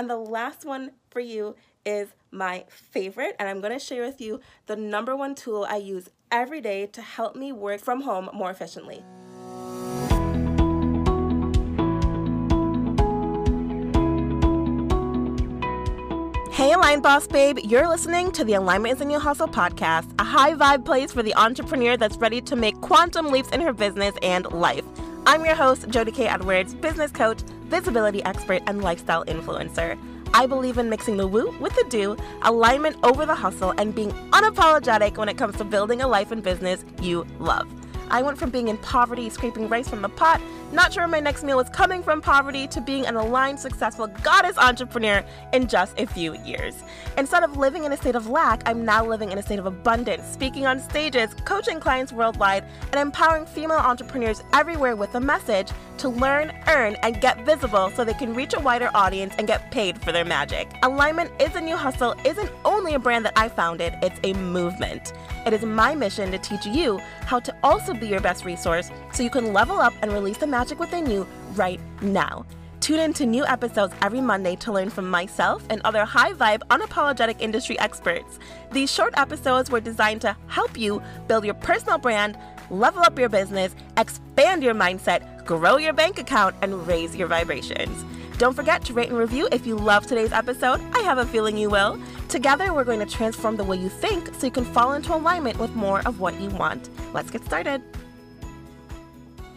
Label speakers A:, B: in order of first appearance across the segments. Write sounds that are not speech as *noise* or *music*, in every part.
A: And the last one for you is my favorite, and I'm gonna share with you the number one tool I use every day to help me work from home more efficiently. Hey, Align Boss Babe, you're listening to the Alignment is in Your Hustle podcast, a high vibe place for the entrepreneur that's ready to make quantum leaps in her business and life. I'm your host, Jody K. Edwards, business coach, visibility expert, and lifestyle influencer. I believe in mixing the woo with the do, alignment over the hustle, and being unapologetic when it comes to building a life and business you love. I went from being in poverty, scraping rice from the pot, not sure my next meal was coming from poverty, to being an aligned, successful goddess entrepreneur in just a few years. Instead of living in a state of lack, I'm now living in a state of abundance, speaking on stages, coaching clients worldwide, and empowering female entrepreneurs everywhere with a message to learn, earn, and get visible so they can reach a wider audience and get paid for their magic. Alignment is a new hustle isn't only a brand that I founded, it's a movement. It is my mission to teach you how to also be your best resource so you can level up and release the magic within you right now. Tune in to new episodes every Monday to learn from myself and other high vibe, unapologetic industry experts. These short episodes were designed to help you build your personal brand, level up your business, expand your mindset, grow your bank account, and raise your vibrations. Don't forget to rate and review if you love today's episode. I have a feeling you will. Together, we're going to transform the way you think so you can fall into alignment with more of what you want. Let's get started.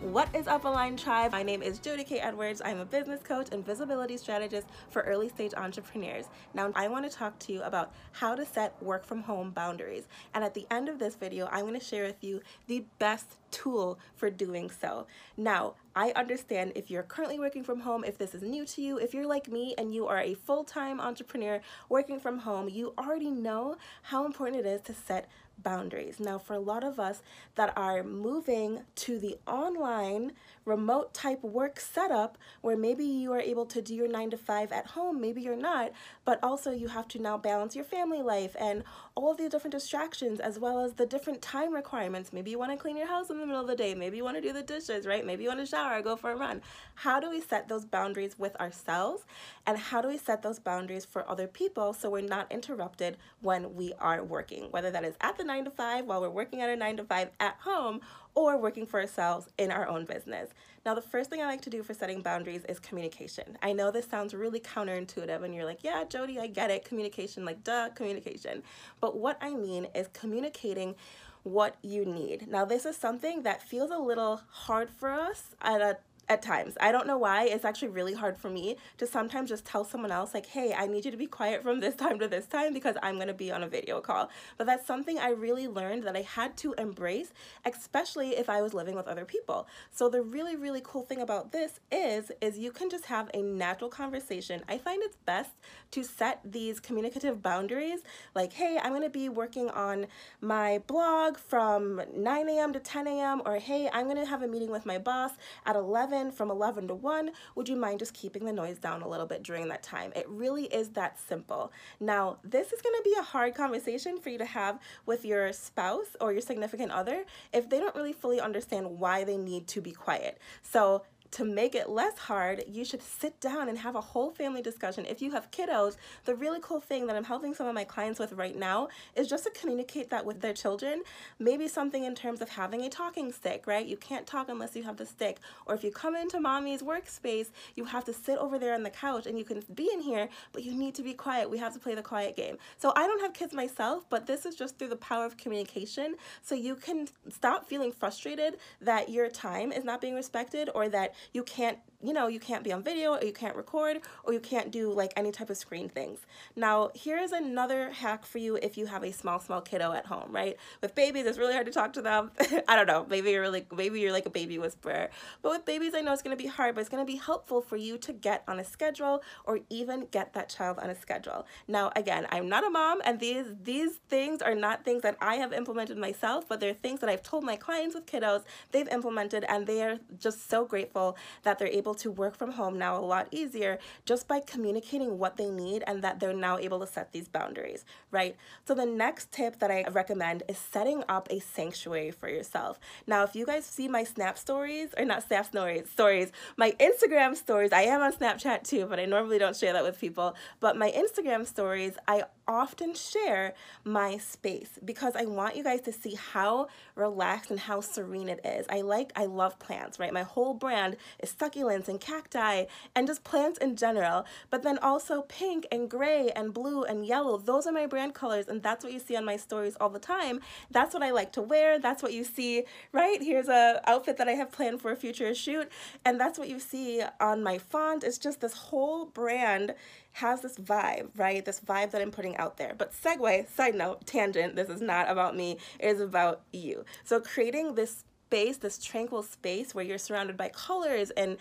A: What is up, Align Tribe? My name is Jody K. Edwards. I'm a business coach and visibility strategist for early stage entrepreneurs. Now, I want to talk to you about how to set work from home boundaries. And at the end of this video, I'm going to share with you the best tool for doing so. Now, I understand if you're currently working from home, if this is new to you, if you're like me and you are a full time entrepreneur working from home, you already know how important it is to set boundaries. Now, for a lot of us that are moving to the online remote type work setup where maybe you are able to do your nine to five at home, maybe you're not, but also you have to now balance your family life and all the different distractions as well as the different time requirements. Maybe you want to clean your house in the middle of the day, maybe you want to do the dishes, right? Maybe you want to shower, or go for a run. How do we set those boundaries with ourselves and how do we set those boundaries for other people so we're not interrupted when we are working, whether that is at the nine to five while we're working at a nine to five at home or working for ourselves in our own business. Now, the first thing I like to do for setting boundaries is communication. I know this sounds really counterintuitive, and you're like, yeah, Jody, I get it. Communication, like, duh, communication. But what I mean is communicating what you need. Now, this is something that feels a little hard for us at a at times. I don't know why. It's actually really hard for me to sometimes just tell someone else, like, hey, I need you to be quiet from this *laughs* time to this time because I'm going to be on a video call. But that's something I really learned that I had to embrace, especially if I was living with other people. So the really, really cool thing about this is, is you can just have a natural conversation. I find it's best to set these communicative boundaries, like, hey, I'm going to be working on my blog from 9 a.m. to 10 a.m., or hey, I'm going to have a meeting with my boss at 11 11 from 11 to 1, would you mind just keeping the noise down a little bit during that time? It really is that simple. Now, this is going to be a hard conversation for you to have with your spouse or your significant other if they don't really fully understand why they need to be quiet. So, to make it less hard, you should sit down and have a whole family discussion. If you have kiddos, the really cool thing that I'm helping some of my clients with right now is just to communicate that with their children. Maybe something in terms of having a talking stick, right? You can't talk unless you have the stick. Or if you come into mommy's workspace, you have to sit over there on the couch and you can be in here, but you need to be quiet. We have to play the quiet game. So I don't have kids myself, but this is just through the power of communication. So you can stop feeling frustrated that your time is not being respected or that you can't you know, you can't be on video or you can't record or you can't do like any type of screen things. Now, here's another hack for you if you have a small, small kiddo at home, right? With babies, it's really hard to talk to them. *laughs* I don't know, maybe you're like, maybe you're like a baby whisperer. But with babies, I know it's gonna be hard, but it's gonna be helpful for you to get on a schedule or even get that child on a schedule. Now, again, I'm not a mom and these, these things are not things that I have implemented myself, but they're things that I've told my clients with kiddos they've implemented and they are just so grateful that they're able able to work from home now a lot easier just by communicating what they need and that they're now able to set these boundaries, right? So the next tip that I recommend is setting up a sanctuary for yourself. Now, if you guys see my Snap stories, or not Snap stories, stories, my Instagram stories, I am on Snapchat too, but I normally don't share that with people. But my Instagram stories, I often share my space because I want you guys to see how relaxed and how serene it is. I like, I love plants, right? My whole brand is succulents and cacti and just plants in general, but then also pink and gray and blue and yellow. Those are my brand colors and that's what you see on my stories all the time. That's what I like to wear. That's what you see, right? Here's a outfit that I have planned for a future shoot and that's what you see on my font. It's just this whole brand has this vibe, right? This vibe that I'm putting out there. But segue, side note, tangent, this is not about me, it is about you. So creating this space, this tranquil space where you're surrounded by colors and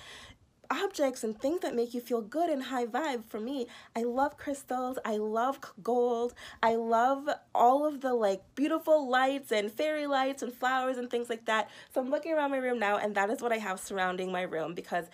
A: objects and things that make you feel good and high vibe. For me i love crystals i love gold i love all of the like beautiful lights and fairy lights and flowers and things like that. So i'm looking around my room now and that is what i have surrounding my room because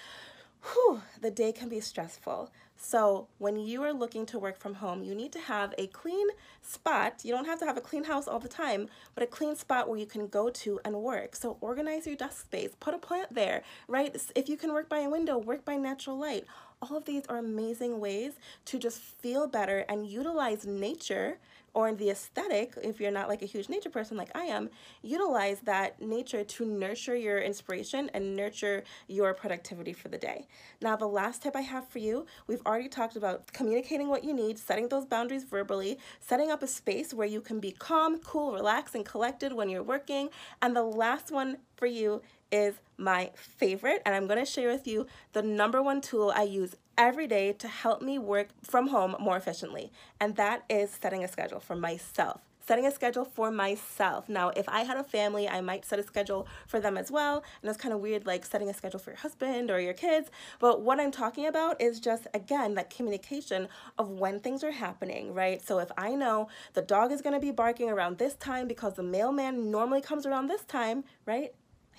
A: whew, the day can be stressful so when you are looking to work from home, you need to have a clean spot. You don't have to have a clean house all the time, but a clean spot where you can go to and work. So organize your desk space, put a plant there, right? If you can work by a window, work by natural light. All of these are amazing ways to just feel better and utilize nature or the aesthetic, if you're not like a huge nature person like I am, utilize that nature to nurture your inspiration and nurture your productivity for the day. Now, the last tip I have for you, we've already talked about communicating what you need, setting those boundaries verbally, setting up a space where you can be calm, cool, relaxed, and collected when you're working. And the last one for you is my favorite, and I'm to share with you the number one tool I use every day to help me work from home more efficiently, and that is setting a schedule for myself setting a schedule for myself. Now, if I had a family, I might set a schedule for them as well. And it's kind of weird, like setting a schedule for your husband or your kids. But what I'm talking about is just, again, that communication of when things are happening, right? So if I know the dog is going to be barking around this time because the mailman normally comes around this time, right?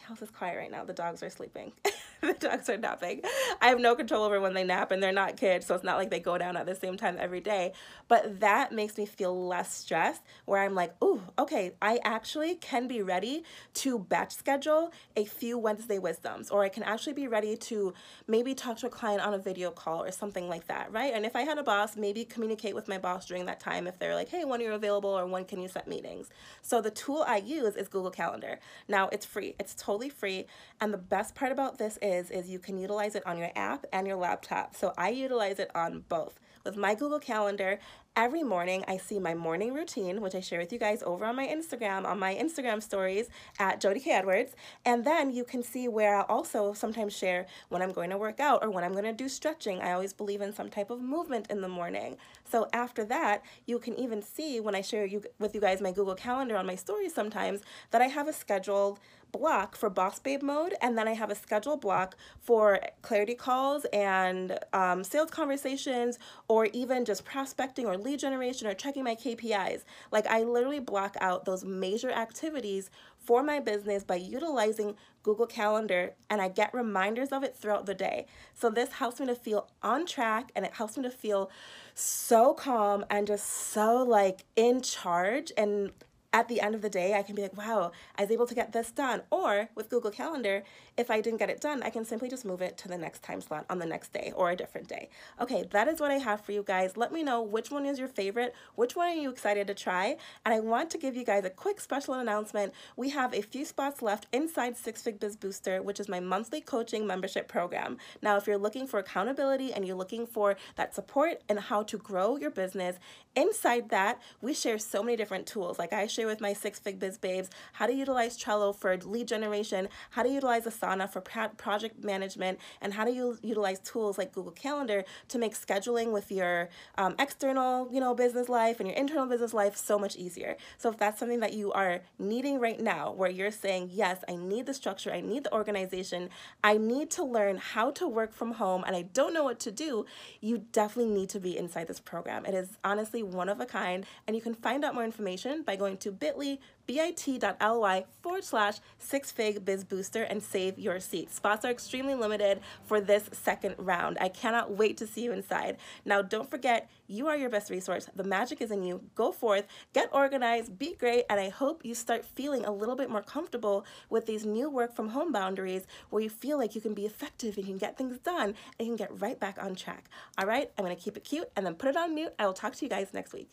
A: House is quiet right now. The dogs are sleeping. *laughs* the dogs are napping. I have no control over when they nap and they're not kids, so it's not like they go down at the same time every day. But that makes me feel less stressed where I'm like, ooh, okay, I actually can be ready to batch schedule a few Wednesday wisdoms, or I can actually be ready to maybe talk to a client on a video call or something like that, right? And if I had a boss, maybe communicate with my boss during that time if they're like, hey, when are you available or when can you set meetings? So the tool I use is Google Calendar. Now it's free. It's totally totally free. And the best part about this is, is you can utilize it on your app and your laptop. So I utilize it on both. With my Google Calendar, every morning I see my morning routine, which I share with you guys over on my Instagram, on my Instagram stories at Jody K. Edwards. And then you can see where I'll also sometimes share when I'm going to work out or when I'm going to do stretching. I always believe in some type of movement in the morning. So after that, you can even see when I share you with you guys my Google Calendar on my stories sometimes that I have a scheduled block for boss babe mode and then I have a schedule block for clarity calls and um, sales conversations or even just prospecting or lead generation or checking my KPIs. Like I literally block out those major activities for my business by utilizing Google Calendar and I get reminders of it throughout the day. So this helps me to feel on track and it helps me to feel so calm and just so like in charge and at the end of the day, I can be like, wow, I was able to get this done. Or with Google Calendar, if I didn't get it done, I can simply just move it to the next time slot on the next day or a different day. Okay, that is what I have for you guys. Let me know which one is your favorite, which one are you excited to try, and I want to give you guys a quick special announcement. We have a few spots left inside Six Fig Biz Booster, which is my monthly coaching membership program. Now, if you're looking for accountability and you're looking for that support and how to grow your business, inside that, we share so many different tools. Like I share with my Six Fig Biz Babes how to utilize Trello for lead generation, how to utilize Asana for project management, and how to utilize tools like Google Calendar to make scheduling with your um, external, you know, business life and your internal business life so much easier. So if that's something that you are needing right now, where you're saying, yes, I need the structure, I need the organization, I need to learn how to work from home, and I don't know what to do, you definitely need to be inside this program. It is honestly one of a kind, and you can find out more information by going to bit.ly bit.ly forward slash six fig biz booster and save your seat. Spots are extremely limited for this second round. I cannot wait to see you inside. Now, don't forget, you are your best resource. The magic is in you. Go forth, get organized, be great, and I hope you start feeling a little bit more comfortable with these new work from home boundaries where you feel like you can be effective and you can get things done and you can get right back on track. All right, I'm gonna keep it cute and then put it on mute. I will talk to you guys next week.